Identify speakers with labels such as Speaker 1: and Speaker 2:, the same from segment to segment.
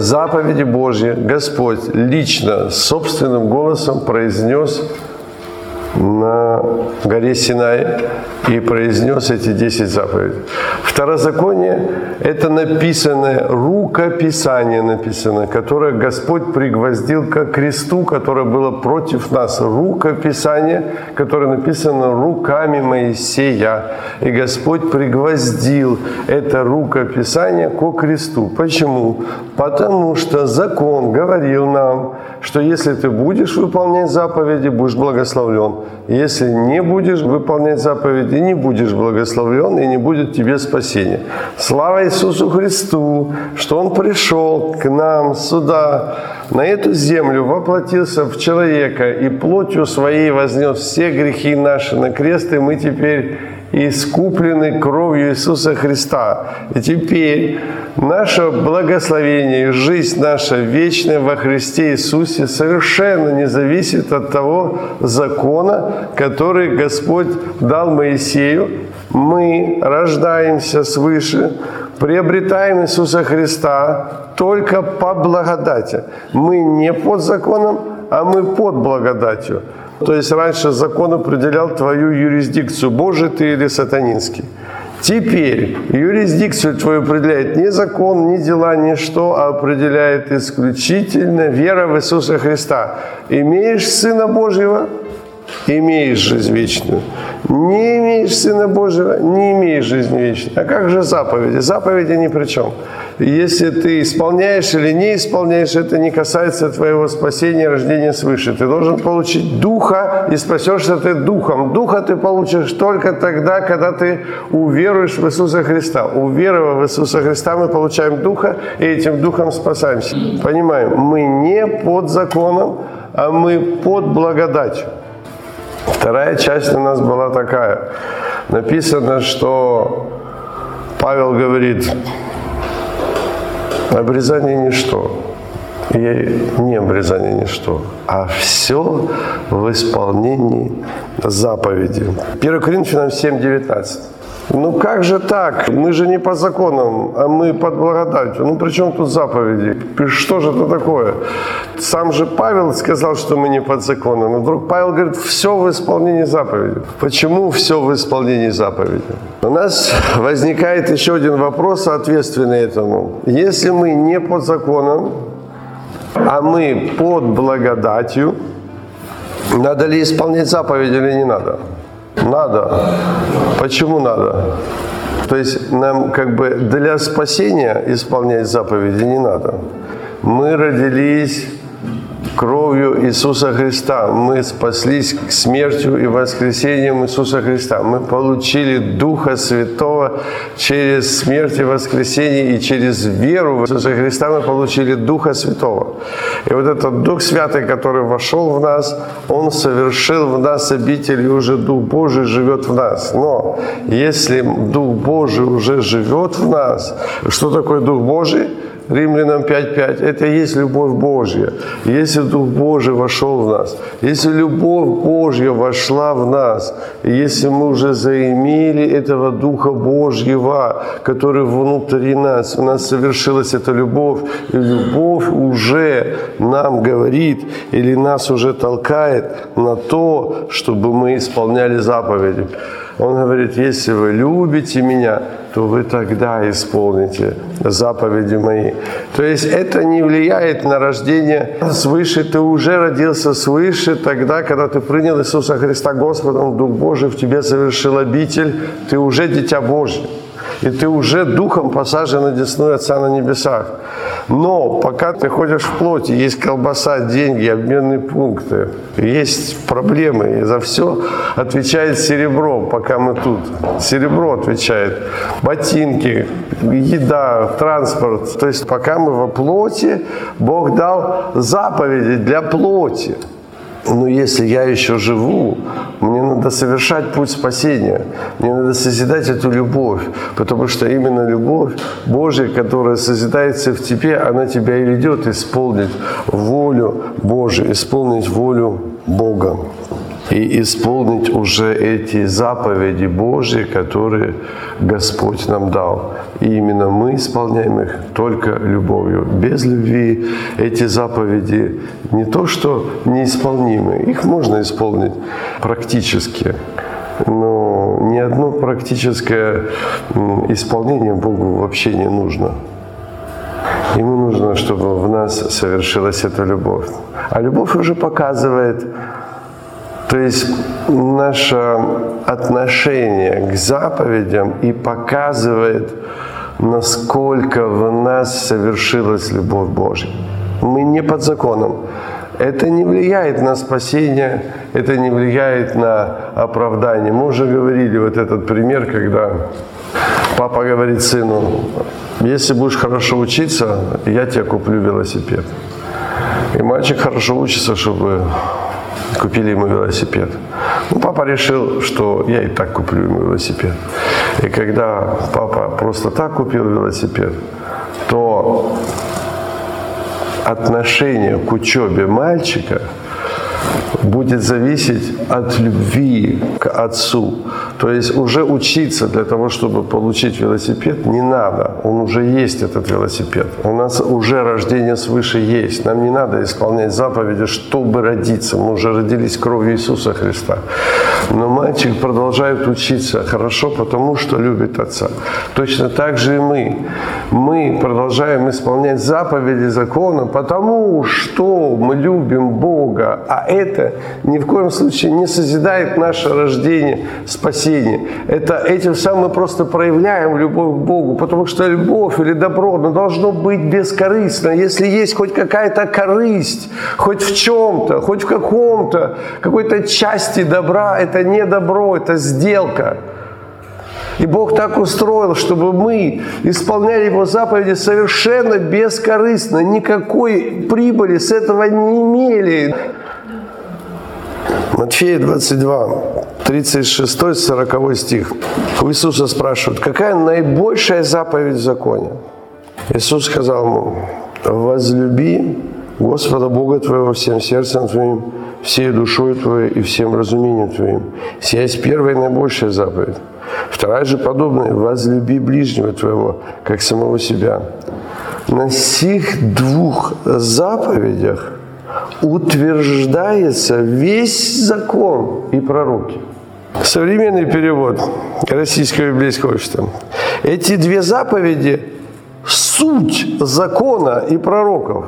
Speaker 1: Заповеди Божьи Господь лично собственным голосом произнес на горе Синай и произнес эти 10 заповедей. Второзаконие – это написанное, рукописание написано, которое Господь пригвоздил к кресту, которое было против нас. Рукописание, которое написано руками Моисея. И Господь пригвоздил это рукописание к кресту. Почему? Потому что закон говорил нам, что если ты будешь выполнять заповеди, будешь благословлен. Если не будешь выполнять заповеди, не будешь благословлен и не будет тебе спасения. Слава Иисусу Христу, что Он пришел к нам сюда, на эту землю, воплотился в человека и плотью своей вознес все грехи наши на крест, и мы теперь искуплены кровью Иисуса Христа. И теперь наше благословение, жизнь наша вечная во Христе Иисусе совершенно не зависит от того закона, который Господь дал Моисею. Мы рождаемся свыше, приобретаем Иисуса Христа только по благодати. Мы не под законом, а мы под благодатью. То есть раньше закон определял твою юрисдикцию, Божий ты или сатанинский. Теперь юрисдикцию твою определяет не закон, не дела, ни что, а определяет исключительно вера в Иисуса Христа. Имеешь Сына Божьего – имеешь жизнь вечную. Не имеешь Сына Божьего, не имеешь жизни вечной. А как же заповеди? Заповеди ни при чем. Если ты исполняешь или не исполняешь, это не касается твоего спасения, рождения свыше. Ты должен получить Духа, и спасешься ты Духом. Духа ты получишь только тогда, когда ты уверуешь в Иисуса Христа. Уверовав в Иисуса Христа, мы получаем Духа, и этим Духом спасаемся. Понимаем, мы не под законом, а мы под благодатью. Вторая часть у нас была такая. Написано, что Павел говорит, обрезание ничто. И не обрезание ничто, а все в исполнении заповеди. 1 Коринфянам 7, 19. Ну как же так? Мы же не по законам, а мы под благодатью. Ну при чем тут заповеди? Что же это такое? Сам же Павел сказал, что мы не под законом. И вдруг Павел говорит, все в исполнении заповеди. Почему все в исполнении заповеди? У нас возникает еще один вопрос, соответственный этому. Если мы не под законом, а мы под благодатью, надо ли исполнять заповеди или не надо? Надо. Почему надо? То есть нам как бы для спасения исполнять заповеди не надо. Мы родились кровью Иисуса Христа. Мы спаслись к смертью и воскресением Иисуса Христа. Мы получили Духа Святого через смерть и воскресение, и через веру в Иисуса Христа мы получили Духа Святого. И вот этот Дух Святый, который вошел в нас, Он совершил в нас обитель, и уже Дух Божий живет в нас. Но если Дух Божий уже живет в нас, что такое Дух Божий? Римлянам 5.5, это и есть любовь Божья. Если Дух Божий вошел в нас, если любовь Божья вошла в нас, если мы уже заимели этого Духа Божьего, который внутри нас, у нас совершилась эта любовь, и любовь уже нам говорит, или нас уже толкает на то, чтобы мы исполняли заповеди. Он говорит, если вы любите меня, то вы тогда исполните заповеди мои. То есть это не влияет на рождение свыше. Ты уже родился свыше тогда, когда ты принял Иисуса Христа Господом, Дух Божий в тебе совершил обитель, ты уже дитя Божье. И ты уже духом посажен на десную Отца на небесах. Но пока ты ходишь в плоти, есть колбаса, деньги, обменные пункты, есть проблемы, и за все отвечает серебро, пока мы тут. Серебро отвечает. Ботинки, еда, транспорт. То есть пока мы во плоти, Бог дал заповеди для плоти. Но если я еще живу, мне надо совершать путь спасения. Мне надо созидать эту любовь. Потому что именно любовь Божья, которая созидается в тебе, она тебя и ведет исполнить волю Божию, исполнить волю Бога и исполнить уже эти заповеди Божьи, которые Господь нам дал. И именно мы исполняем их только любовью. Без любви эти заповеди не то что неисполнимы, их можно исполнить практически, но ни одно практическое исполнение Богу вообще не нужно. Ему нужно, чтобы в нас совершилась эта любовь. А любовь уже показывает, то есть наше отношение к заповедям и показывает, насколько в нас совершилась любовь Божья. Мы не под законом. Это не влияет на спасение, это не влияет на оправдание. Мы уже говорили вот этот пример, когда папа говорит сыну, если будешь хорошо учиться, я тебе куплю велосипед. И мальчик хорошо учится, чтобы купили ему велосипед. Ну, папа решил, что я и так куплю ему велосипед. И когда папа просто так купил велосипед, то отношение к учебе мальчика – будет зависеть от любви к отцу. То есть уже учиться для того, чтобы получить велосипед, не надо. Он уже есть, этот велосипед. У нас уже рождение свыше есть. Нам не надо исполнять заповеди, чтобы родиться. Мы уже родились кровью Иисуса Христа. Но мальчик продолжает учиться хорошо, потому что любит отца. Точно так же и мы. Мы продолжаем исполнять заповеди закона, потому что мы любим Бога. А это ни в коем случае не созидает наше рождение, спасение. Это этим самым мы просто проявляем любовь к Богу, потому что любовь или добро оно должно быть бескорыстно. Если есть хоть какая-то корысть, хоть в чем-то, хоть в каком-то, какой-то части добра, это не добро, это сделка. И Бог так устроил, чтобы мы исполняли Его заповеди совершенно бескорыстно, никакой прибыли с этого не имели. Матфея 22, 36-40 стих. У Иисуса спрашивают, какая наибольшая заповедь в законе? Иисус сказал ему, возлюби Господа Бога твоего всем сердцем твоим, всей душой твоей и всем разумением твоим. Сия есть первая и наибольшая заповедь. Вторая же подобная, возлюби ближнего твоего, как самого себя. На сих двух заповедях утверждается весь закон и пророки. Современный перевод Российского библейского общества. Эти две заповеди – суть закона и пророков.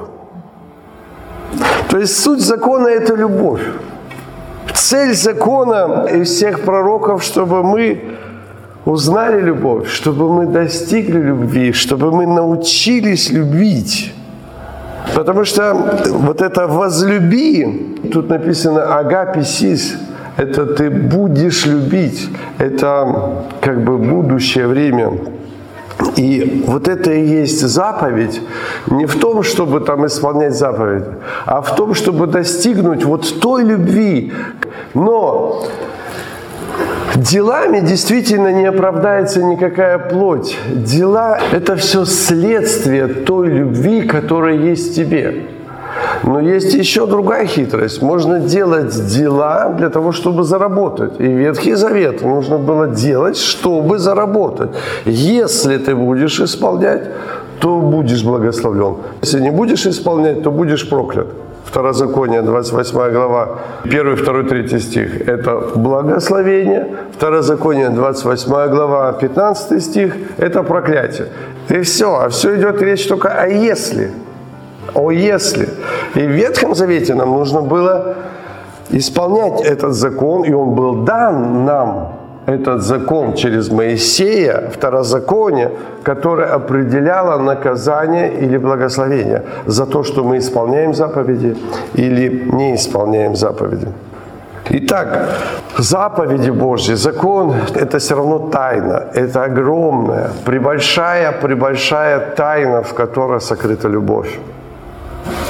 Speaker 1: То есть суть закона – это любовь. Цель закона и всех пророков, чтобы мы узнали любовь, чтобы мы достигли любви, чтобы мы научились любить. Потому что вот это «возлюби», тут написано «агаписис», это ты будешь любить, это как бы будущее время. И вот это и есть заповедь не в том, чтобы там исполнять заповедь, а в том, чтобы достигнуть вот той любви. Но Делами действительно не оправдается никакая плоть. Дела – это все следствие той любви, которая есть в тебе. Но есть еще другая хитрость. Можно делать дела для того, чтобы заработать. И Ветхий Завет нужно было делать, чтобы заработать. Если ты будешь исполнять, то будешь благословлен. Если не будешь исполнять, то будешь проклят. Второзаконие, 28 глава, 1, 2, 3 стих – это благословение. Второзаконие, 28 глава, 15 стих – это проклятие. И все. А все идет речь только о «если». О «если». И в Ветхом Завете нам нужно было исполнять этот закон, и он был дан нам этот закон через Моисея, второзаконие, которое определяло наказание или благословение за то, что мы исполняем заповеди или не исполняем заповеди. Итак, заповеди Божьи, закон – это все равно тайна, это огромная, пребольшая, пребольшая тайна, в которой сокрыта любовь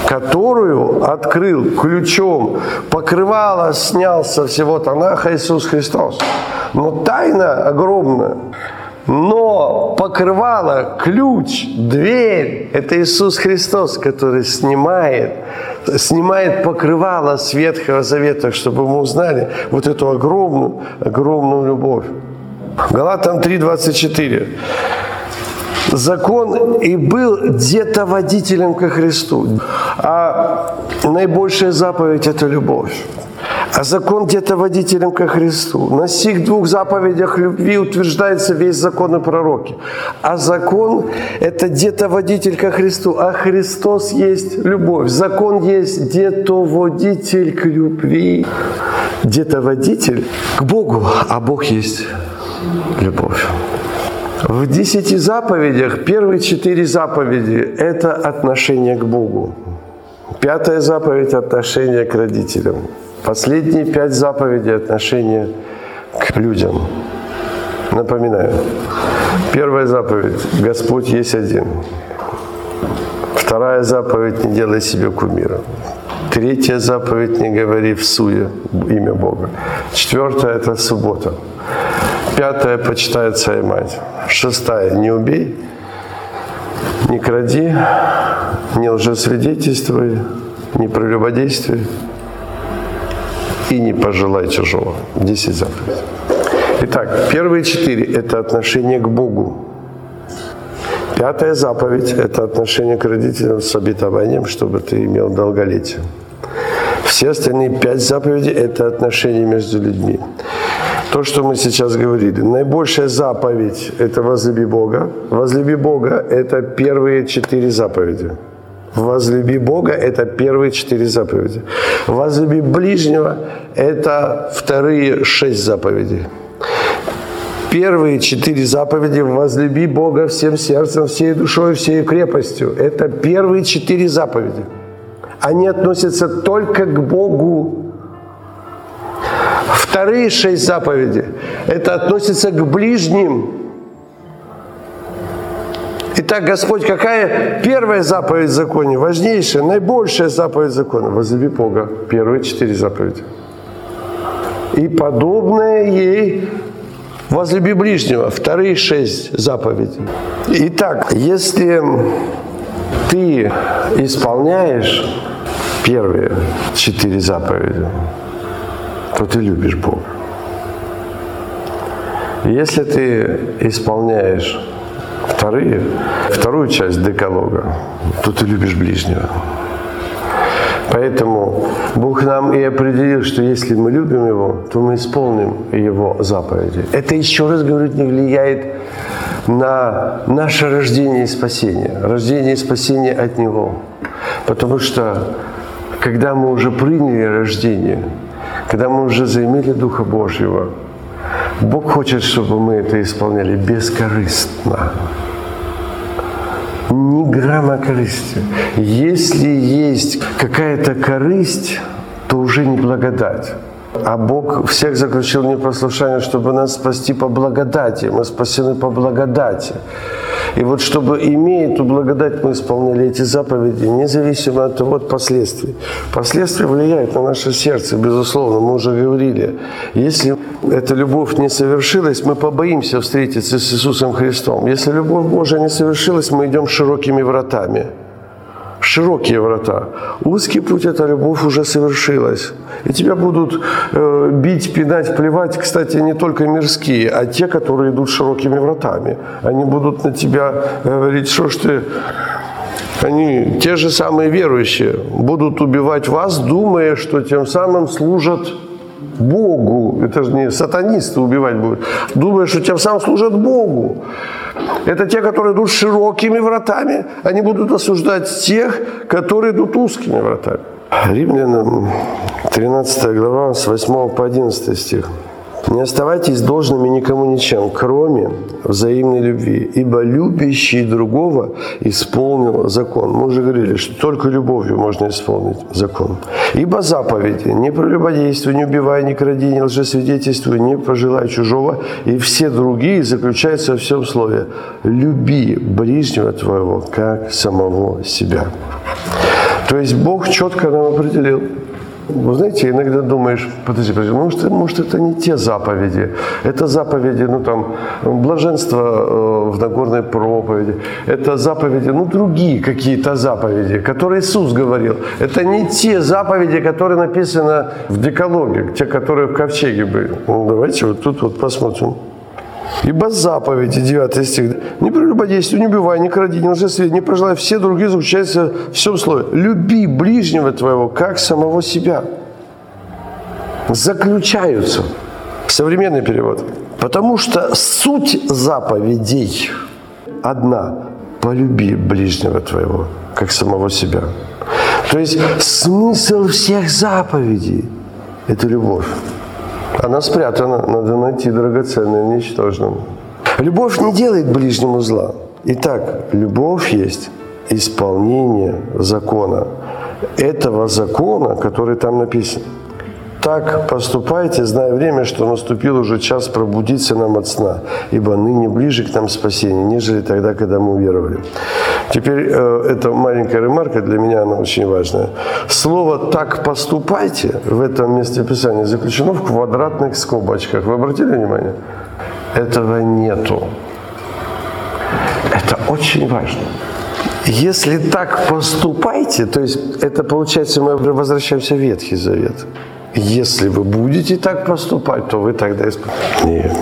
Speaker 1: которую открыл ключом, покрывало снял со всего Танаха Иисус Христос. Но тайна огромная. Но покрывало, ключ, дверь – это Иисус Христос, который снимает, снимает покрывало с Ветхого Завета, чтобы мы узнали вот эту огромную, огромную любовь. Галатам 3,24 закон и был где-то водителем ко Христу. А наибольшая заповедь – это любовь. А закон где-то водителем ко Христу. На сих двух заповедях любви утверждается весь закон и пророки. А закон – это где-то водитель ко Христу. А Христос есть любовь. Закон есть где-то водитель к любви. Где-то водитель к Богу, а Бог есть любовь. В десяти заповедях первые четыре заповеди – это отношение к Богу. Пятая заповедь – отношение к родителям. Последние пять заповедей – отношение к людям. Напоминаю. Первая заповедь – Господь есть один. Вторая заповедь – не делай себе кумира. Третья заповедь – не говори в суе имя Бога. Четвертая – это суббота. Пятая – почитай отца и мать. Шестая – не убей, не кради, не лжесвидетельствуй, не прелюбодействуй и не пожелай чужого. Десять заповедей. Итак, первые четыре – это отношение к Богу. Пятая заповедь – это отношение к родителям с обетованием, чтобы ты имел долголетие. Все остальные пять заповедей – это отношения между людьми. То, что мы сейчас говорили. Наибольшая заповедь – это возлюби Бога. Возлюби Бога – это первые четыре заповеди. Возлюби Бога – это первые четыре заповеди. Возлюби ближнего – это вторые шесть заповедей. Первые четыре заповеди «Возлюби Бога всем сердцем, всей душой, всей крепостью» – это первые четыре заповеди. Они относятся только к Богу. Вторые шесть заповедей – это относится к ближним. Итак, Господь, какая первая заповедь в законе? Важнейшая, наибольшая заповедь закона. Возлюби Бога. Первые четыре заповеди. И подобное ей возлюби ближнего. Вторые шесть заповедей. Итак, если ты исполняешь первые четыре заповеди, то ты любишь Бога. Если ты исполняешь вторые, вторую часть декалога, то ты любишь ближнего. Поэтому Бог нам и определил, что если мы любим Его, то мы исполним Его заповеди. Это еще раз говорю, не влияет на наше рождение и спасение. Рождение и спасение от Него. Потому что когда мы уже приняли рождение, когда мы уже заимели Духа Божьего, Бог хочет, чтобы мы это исполняли бескорыстно. Ни грамма корысти. Если есть какая-то корысть, то уже не благодать. А Бог всех заключил непослушание, чтобы нас спасти по благодати. Мы спасены по благодати. И вот чтобы, имея эту благодать, мы исполняли эти заповеди, независимо от того, от последствий. Последствия влияют на наше сердце, безусловно, мы уже говорили. Если эта любовь не совершилась, мы побоимся встретиться с Иисусом Христом. Если любовь Божия не совершилась, мы идем широкими вратами широкие врата. Узкий путь – эта любовь уже совершилась. И тебя будут э, бить, пинать, плевать, кстати, не только мирские, а те, которые идут широкими вратами. Они будут на тебя говорить, что ж ты... Они, те же самые верующие, будут убивать вас, думая, что тем самым служат Богу. Это же не сатанисты убивать будут. Думая, что тем самым служат Богу. Это те, которые идут широкими вратами. Они будут осуждать тех, которые идут узкими вратами. Римлянам 13 глава с 8 по 11 стих. Не оставайтесь должными никому ничем, кроме взаимной любви, ибо любящий другого исполнил закон. Мы уже говорили, что только любовью можно исполнить закон. Ибо заповеди не прелюбодействуй, не убивай, не кради, не лжесвидетельствуй, не пожелай чужого, и все другие заключаются в всем слове. Люби ближнего твоего, как самого себя. То есть Бог четко нам определил, вы знаете, иногда думаешь, подожди, подожди, может, может это не те заповеди. Это заповеди, ну там, блаженство э, в Нагорной проповеди. Это заповеди, ну другие какие-то заповеди, которые Иисус говорил. Это не те заповеди, которые написаны в Декалоге, те, которые в Ковчеге были. Ну, давайте вот тут вот посмотрим. Ибо заповеди, 9 стих, не прелюбодействуй, не убивай, не кради, не лжесвидетель, не прожелай, все другие заключаются в всем слове. Люби ближнего твоего, как самого себя. Заключаются. Современный перевод. Потому что суть заповедей одна. Полюби ближнего твоего, как самого себя. То есть смысл всех заповедей – это любовь. Она спрятана, надо найти драгоценное в ничтожном. Любовь не делает ближнему зла. Итак, любовь есть исполнение закона. Этого закона, который там написан. Так поступайте, зная время, что наступил уже час пробудиться нам от сна, ибо ныне ближе к нам спасение, нежели тогда, когда мы уверовали. Теперь э, эта маленькая ремарка для меня, она очень важная. Слово «так поступайте» в этом месте Писания заключено в квадратных скобочках. Вы обратили внимание? Этого нету. Это очень важно. Если так поступайте, то есть это получается мы возвращаемся в Ветхий Завет. Если вы будете так поступать, то вы тогда исполните. Нет.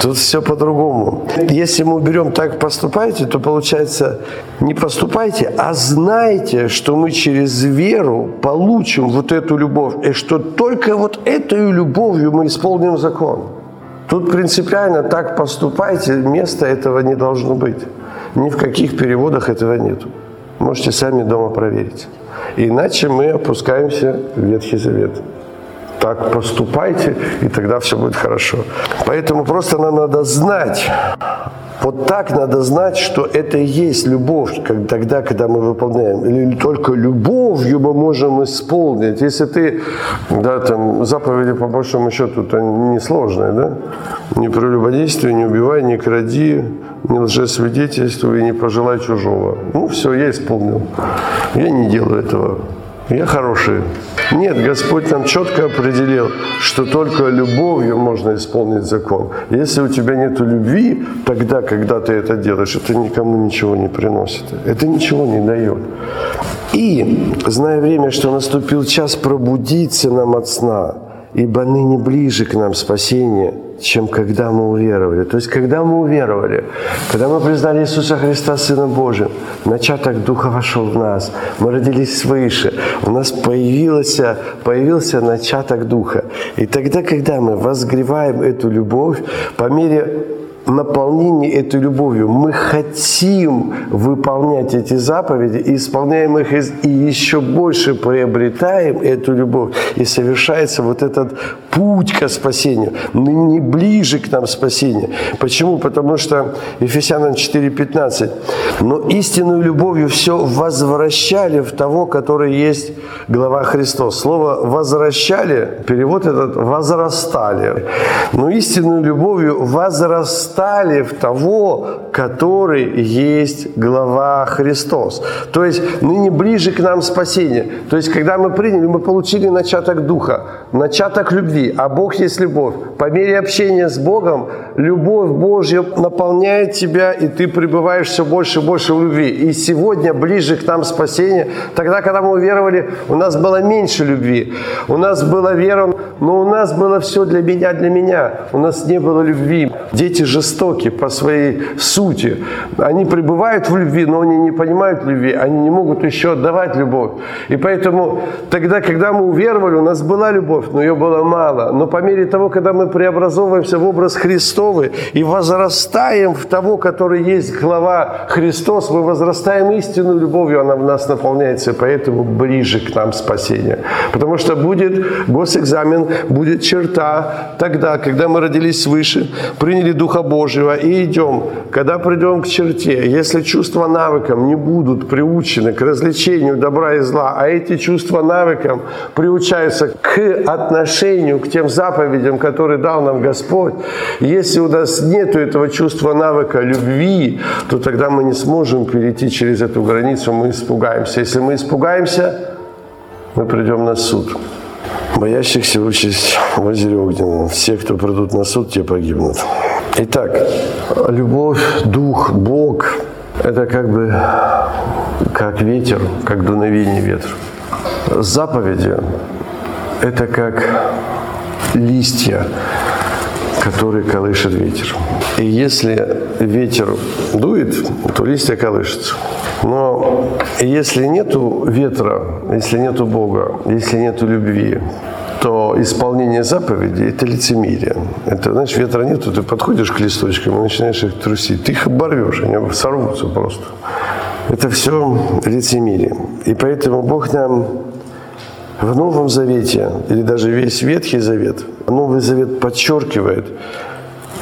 Speaker 1: Тут все по-другому. Если мы берем так поступайте, то получается не поступайте, а знайте, что мы через веру получим вот эту любовь, и что только вот этой любовью мы исполним закон. Тут принципиально так поступайте, места этого не должно быть. Ни в каких переводах этого нет. Можете сами дома проверить. Иначе мы опускаемся в Ветхий Завет так поступайте, и тогда все будет хорошо. Поэтому просто нам надо знать, вот так надо знать, что это и есть любовь, как тогда, когда мы выполняем. Или только любовью мы можем исполнить. Если ты, да, там, заповеди по большому счету, то несложные, да? Не прелюбодействуй, не убивай, не кради, не лжесвидетельствуй, не пожелай чужого. Ну, все, я исполнил. Я не делаю этого. Я хороший. Нет, Господь нам четко определил, что только любовью можно исполнить закон. Если у тебя нет любви, тогда, когда ты это делаешь, это никому ничего не приносит. Это ничего не дает. И, зная время, что наступил час пробудиться нам от сна, ибо ныне ближе к нам спасение – чем когда мы уверовали. То есть, когда мы уверовали, когда мы признали Иисуса Христа Сыном Божьим, начаток Духа вошел в нас, мы родились свыше, у нас появился, появился начаток Духа. И тогда, когда мы возгреваем эту любовь, по мере наполнении этой любовью. Мы хотим выполнять эти заповеди и исполняем их, и еще больше приобретаем эту любовь. И совершается вот этот путь к спасению, но не ближе к нам спасение. Почему? Потому что Ефесянам 4,15. «Но истинную любовью все возвращали в того, который есть глава Христос». Слово «возвращали», перевод этот «возрастали». Но истинную любовью возрастали стали в того, который есть глава Христос. То есть ныне ближе к нам спасение. То есть когда мы приняли, мы получили начаток Духа, начаток любви, а Бог есть любовь. По мере общения с Богом, любовь Божья наполняет тебя, и ты пребываешь все больше и больше в любви. И сегодня ближе к нам спасение. Тогда, когда мы уверовали, у нас было меньше любви. У нас была вера, но у нас было все для меня, для меня. У нас не было любви. Дети же жестоки по своей сути. Они пребывают в любви, но они не понимают любви, они не могут еще отдавать любовь. И поэтому тогда, когда мы уверовали, у нас была любовь, но ее было мало. Но по мере того, когда мы преобразовываемся в образ Христовый и возрастаем в того, который есть глава Христос, мы возрастаем истинную любовью, она в нас наполняется, и поэтому ближе к нам спасение. Потому что будет госэкзамен, будет черта тогда, когда мы родились свыше, приняли Духа Божьего и идем. Когда придем к черте, если чувства навыкам не будут приучены к развлечению добра и зла, а эти чувства навыкам приучаются к отношению к тем заповедям, которые дал нам Господь, если у нас нет этого чувства навыка любви, то тогда мы не сможем перейти через эту границу, мы испугаемся. Если мы испугаемся, мы придем на суд. Боящихся участь в озере Огненном. Все, кто придут на суд, те погибнут. Итак, любовь, дух, Бог – это как бы как ветер, как дуновение ветра. Заповеди – это как листья, которые колышет ветер. И если ветер дует, то листья колышутся. Но если нету ветра, если нету Бога, если нету любви, то исполнение заповедей – это лицемерие. Это, знаешь, ветра нету, ты подходишь к листочкам и начинаешь их трусить. Ты их оборвешь, они сорвутся просто. Это все лицемерие. И поэтому Бог нам в Новом Завете, или даже весь Ветхий Завет, Новый Завет подчеркивает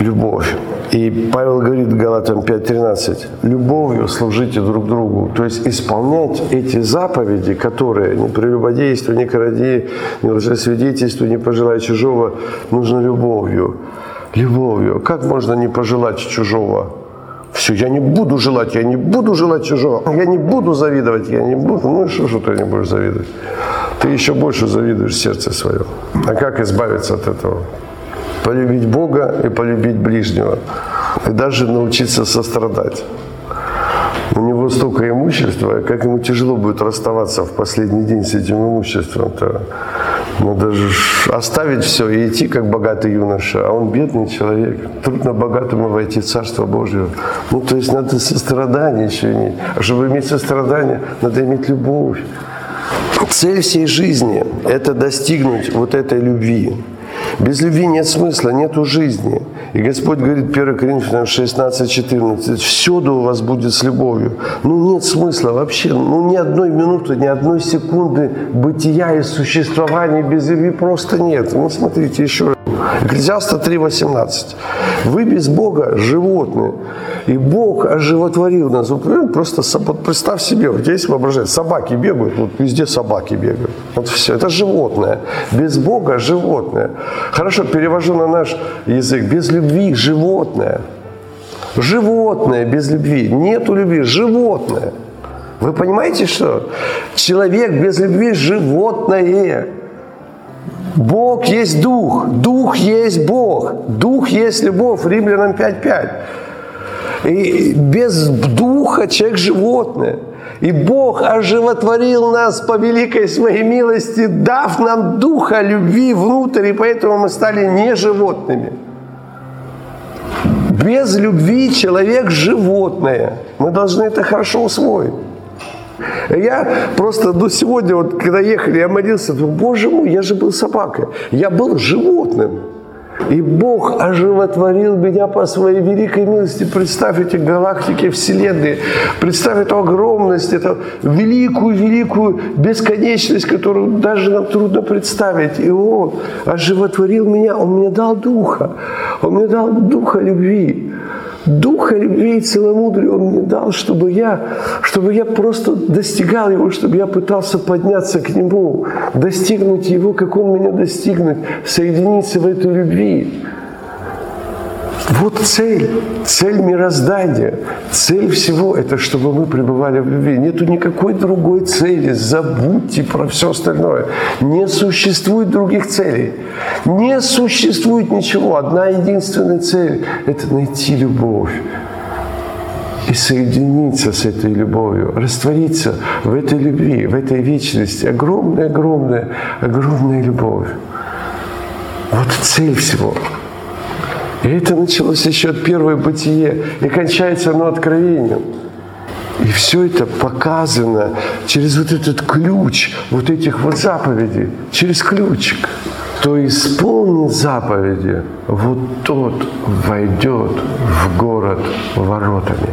Speaker 1: любовь. И Павел говорит Галатам 5.13, любовью служите друг другу. То есть исполнять эти заповеди, которые не прелюбодействуй, не кради, не лжесвидетельствуй, не пожелай чужого, нужно любовью. Любовью. Как можно не пожелать чужого? Все, я не буду желать, я не буду желать чужого, я не буду завидовать, я не буду. Ну и что, что ты не будешь завидовать? Ты еще больше завидуешь сердце свое. А как избавиться от этого? Полюбить Бога и полюбить ближнего. И даже научиться сострадать. У него столько имущества, как ему тяжело будет расставаться в последний день с этим имуществом-то. Надо же оставить все и идти, как богатый юноша, а он бедный человек. Трудно богатому войти в Царство Божье. Ну, то есть надо сострадание еще иметь. А чтобы иметь сострадание, надо иметь любовь. Цель всей жизни – это достигнуть вот этой любви. Без любви нет смысла, нету жизни. И Господь говорит 1 Коринфянам 16, 14, «Всюду у вас будет с любовью». Ну, нет смысла вообще, ну, ни одной минуты, ни одной секунды бытия и существования без любви просто нет. Ну, смотрите еще раз. Экклезиаста 3.18. Вы без Бога животные. И Бог оживотворил нас. Вот просто вот представь себе, вот есть воображение, собаки бегают, вот везде собаки бегают. Вот все, это животное. Без Бога животное. Хорошо, перевожу на наш язык. Без любви животное. Животное без любви. Нету любви, животное. Вы понимаете, что? Человек без любви – животное. Бог есть Дух, Дух есть Бог, Дух есть любовь, Римлянам 5.5. И без духа человек животное. И Бог оживотворил нас по великой своей милости, дав нам духа любви внутрь, и поэтому мы стали не животными. Без любви человек животное. Мы должны это хорошо усвоить. Я просто до сегодня, вот когда ехали, я молился, думаю, боже мой, я же был собакой. Я был животным. И Бог оживотворил меня по своей великой милости. Представь эти галактики, вселенные. Представь эту огромность, эту великую-великую бесконечность, которую даже нам трудно представить. И Он оживотворил меня, Он мне дал духа. Он мне дал духа любви. Духа любви и целомудрия Он мне дал, чтобы я, чтобы я просто достигал Его, чтобы я пытался подняться к Нему, достигнуть Его, как Он меня достигнуть, соединиться в этой любви. Вот цель, цель мироздания, цель всего – это чтобы мы пребывали в любви. Нету никакой другой цели. Забудьте про все остальное. Не существует других целей. Не существует ничего. Одна единственная цель – это найти любовь и соединиться с этой любовью, раствориться в этой любви, в этой вечности. Огромная, огромная, огромная любовь. Вот цель всего. И это началось еще от первой бытие, и кончается оно откровением. И все это показано через вот этот ключ, вот этих вот заповедей, через ключик. Кто исполнит заповеди, вот тот войдет в город воротами.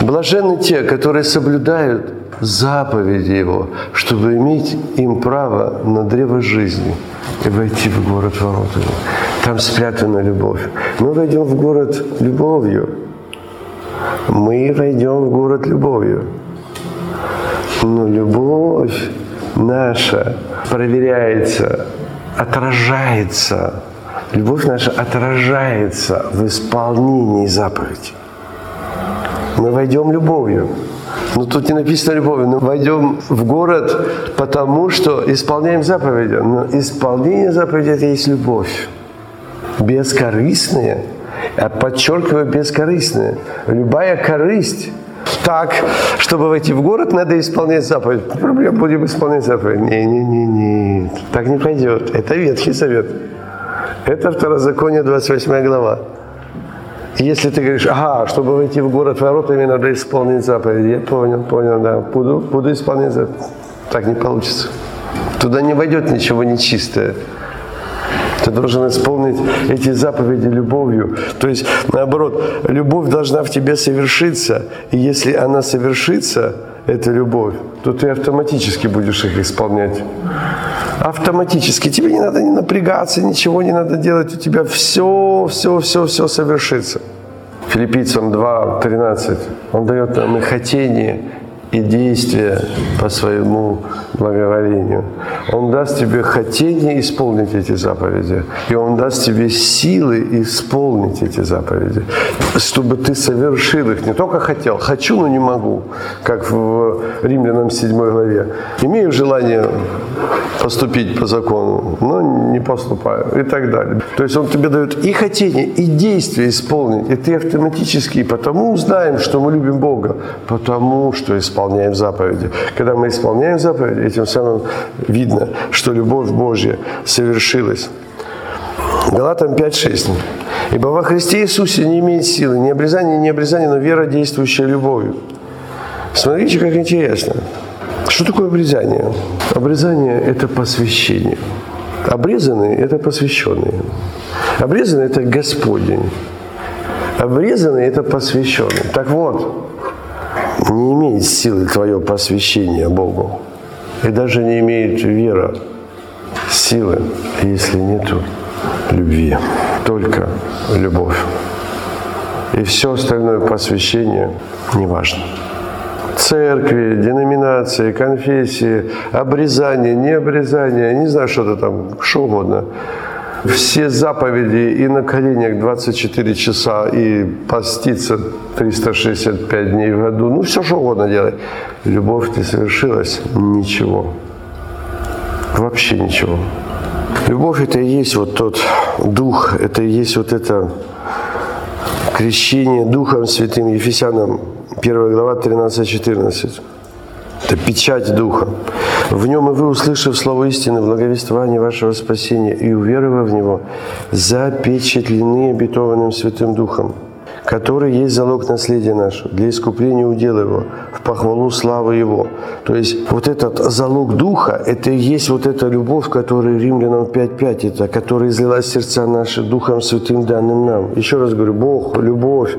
Speaker 1: Блаженны те, которые соблюдают заповеди Его, чтобы иметь им право на древо жизни и войти в город воротами. Там спрятана любовь. Мы войдем в город любовью. Мы войдем в город любовью. Но любовь наша проверяется, отражается. Любовь наша отражается в исполнении заповедей. Мы войдем любовью. Но тут не написано любовью. Мы войдем в город, потому что исполняем заповеди. Но исполнение заповедей – это есть любовь. Бескорыстные. Я подчеркиваю, бескорыстные. Любая корысть так, чтобы войти в город, надо исполнять заповедь. Проблема, будем исполнять заповедь. Не-не-не, так не пойдет. Это Ветхий Завет. Это Второзаконие, 28 глава. Если ты говоришь, ага, чтобы войти в город воротами, надо исполнить заповедь. Я понял, понял, да. Буду, буду исполнять заповедь. Так не получится. Туда не войдет ничего нечистое. Ты должен исполнить эти заповеди любовью. То есть, наоборот, любовь должна в тебе совершиться. И если она совершится, эта любовь, то ты автоматически будешь их исполнять. Автоматически. Тебе не надо не напрягаться, ничего не надо делать. У тебя все, все, все, все совершится. Филиппийцам 2, 13. Он дает нам и хотение, и действия по своему благоволению. Он даст тебе хотение исполнить эти заповеди, и Он даст тебе силы исполнить эти заповеди, чтобы ты совершил их. Не только хотел, хочу, но не могу, как в Римлянам 7 главе. Имею желание поступить по закону, но не поступаю и так далее. То есть Он тебе дает и хотение, и действие исполнить, и ты автоматически, потому узнаем, что мы любим Бога, потому что исполняем заповеди. Когда мы исполняем заповеди, этим самым видно, что любовь Божья совершилась. Галатам 5.6. «Ибо во Христе Иисусе не имеет силы ни обрезания, ни обрезания, но вера, действующая любовью». Смотрите, как интересно. Что такое обрезание? Обрезание – это посвящение. Обрезанные – это посвященные. Обрезанный – это Господень. Обрезанный – это посвященный. Так вот, не имеет силы твое посвящение Богу. И даже не имеет вера силы, если нету любви. Только любовь. И все остальное посвящение не важно церкви, деноминации, конфессии, обрезание, не обрезание, не знаю, что-то там, что угодно. Все заповеди и на коленях 24 часа, и поститься 365 дней в году, ну все что угодно делать. Любовь не совершилась, ничего. Вообще ничего. Любовь это и есть вот тот дух, это и есть вот это крещение Духом Святым Ефесянам 1 глава 13-14. Это печать Духа. В нем и вы, услышав слово истины, благовествование вашего спасения и уверовав в него, запечатлены обетованным Святым Духом, который есть залог наследия нашего, для искупления удела его, в похвалу славы его. То есть вот этот залог Духа, это и есть вот эта любовь, которая Римлянам 5.5, это, которая излилась сердца наши Духом Святым данным нам. Еще раз говорю, Бог, любовь,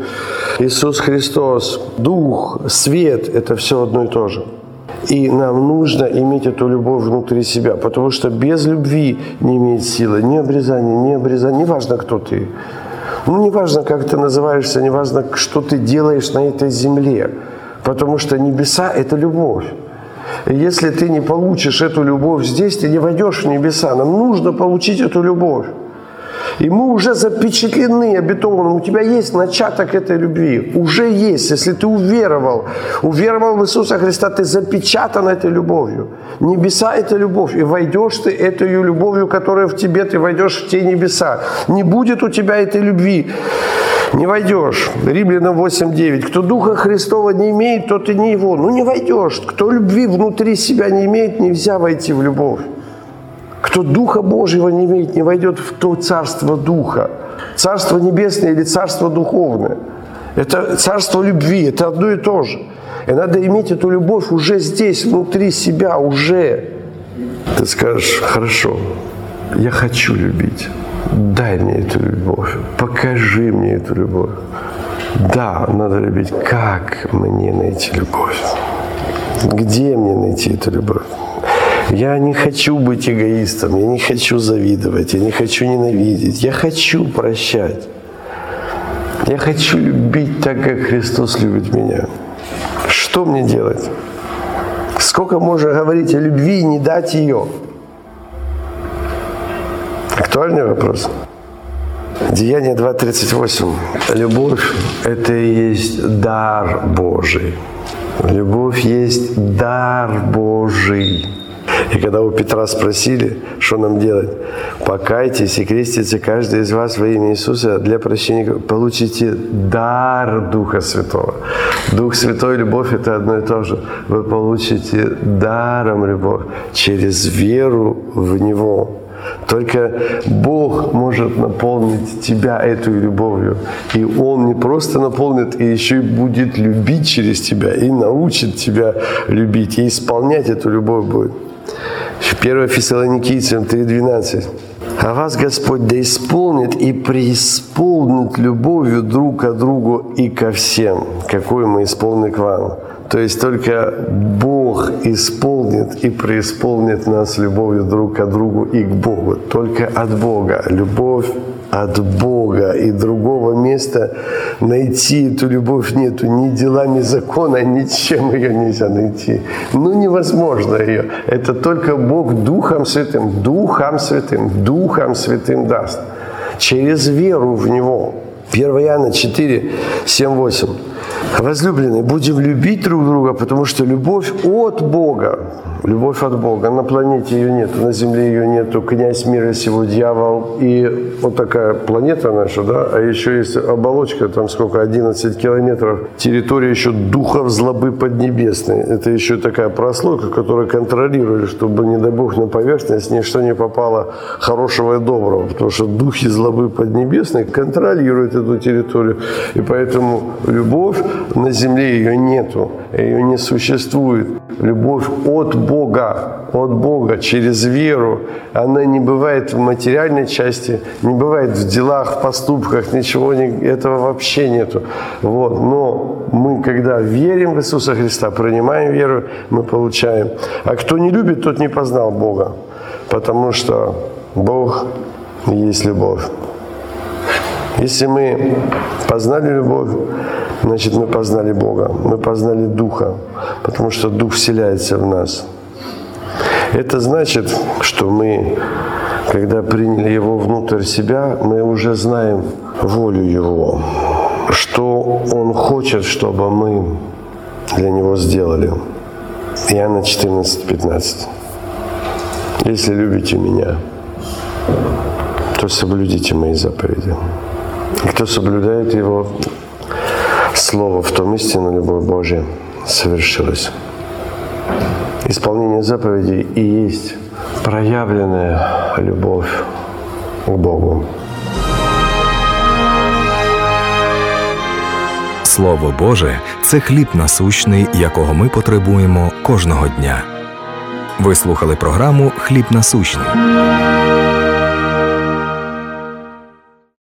Speaker 1: Иисус Христос, Дух, свет – это все одно и то же. И нам нужно иметь эту любовь внутри себя, потому что без любви не имеет силы ни обрезания, ни обрезания, неважно, кто ты. Ну, неважно, как ты называешься, неважно, что ты делаешь на этой земле, потому что небеса – это любовь. И если ты не получишь эту любовь здесь, ты не войдешь в небеса. Нам нужно получить эту любовь. И мы уже запечатлены обетованным. У тебя есть начаток этой любви. Уже есть. Если ты уверовал, уверовал в Иисуса Христа, ты запечатан этой любовью. Небеса – это любовь. И войдешь ты этой любовью, которая в тебе, ты войдешь в те небеса. Не будет у тебя этой любви не войдешь. Римлянам 8.9. Кто Духа Христова не имеет, тот и не его. Ну не войдешь. Кто любви внутри себя не имеет, нельзя войти в любовь. Кто Духа Божьего не имеет, не войдет в то царство Духа. Царство небесное или царство духовное. Это царство любви, это одно и то же. И надо иметь эту любовь уже здесь, внутри себя, уже. Ты скажешь, хорошо, я хочу любить. Дай мне эту любовь, покажи мне эту любовь. Да, надо любить. Как мне найти любовь? Где мне найти эту любовь? Я не хочу быть эгоистом, я не хочу завидовать, я не хочу ненавидеть, я хочу прощать. Я хочу любить так, как Христос любит меня. Что мне делать? Сколько можно говорить о любви и не дать ее? Актуальный вопрос. Деяние 2.38. Любовь – это и есть дар Божий. Любовь есть дар Божий. И когда у Петра спросили, что нам делать, покайтесь и крестите каждый из вас во имя Иисуса для прощения, получите дар Духа Святого. Дух Святой и любовь – это одно и то же. Вы получите даром любовь через веру в Него. Только Бог может наполнить тебя этой любовью. И Он не просто наполнит, и еще и будет любить через тебя, и научит тебя любить, и исполнять эту любовь будет. 1 Фессалоникийцам 3.12. А вас Господь да исполнит и преисполнит любовью друг к другу и ко всем, какую мы исполнили к вам. То есть только Бог исполнит и преисполнит нас любовью друг к другу и к Богу. Только от Бога. Любовь от Бога. И другого места найти эту любовь нету. Ни делами закона, ничем ее нельзя найти. Ну, невозможно ее. Это только Бог Духом Святым, Духом Святым, Духом Святым даст. Через веру в Него. 1 Иоанна 4, 7, 8. Возлюбленные, будем любить друг друга, потому что любовь от Бога. Любовь от Бога. На планете ее нет, на Земле ее нету. Князь мира сего, дьявол. И вот такая планета наша, да, а еще есть оболочка, там сколько, 11 километров. Территория еще духов злобы поднебесной. Это еще такая прослойка, которая контролирует, чтобы, не дай Бог, на поверхность ничто не попало хорошего и доброго. Потому что духи злобы поднебесной контролируют эту территорию. И поэтому любовь на земле ее нету, ее не существует. Любовь от Бога, от Бога, через веру, она не бывает в материальной части, не бывает в делах, в поступках, ничего, не, этого вообще нету. Вот. Но мы, когда верим в Иисуса Христа, принимаем веру, мы получаем. А кто не любит, тот не познал Бога, потому что Бог есть любовь. Если мы познали любовь, значит мы познали Бога, мы познали Духа, потому что Дух вселяется в нас. Это значит, что мы, когда приняли Его внутрь себя, мы уже знаем волю Его, что Он хочет, чтобы мы для Него сделали. Иоанна 14, 15. Если любите меня, то соблюдите мои заповеди. И кто соблюдает Его Слово, в том истину любовь Божия совершилась. Исполнение заповедей и есть проявленная любовь к Богу.
Speaker 2: Слово Боже це хліб насущний, якого ми потребуємо кожного дня. Ви слухали програму Хліб насущний.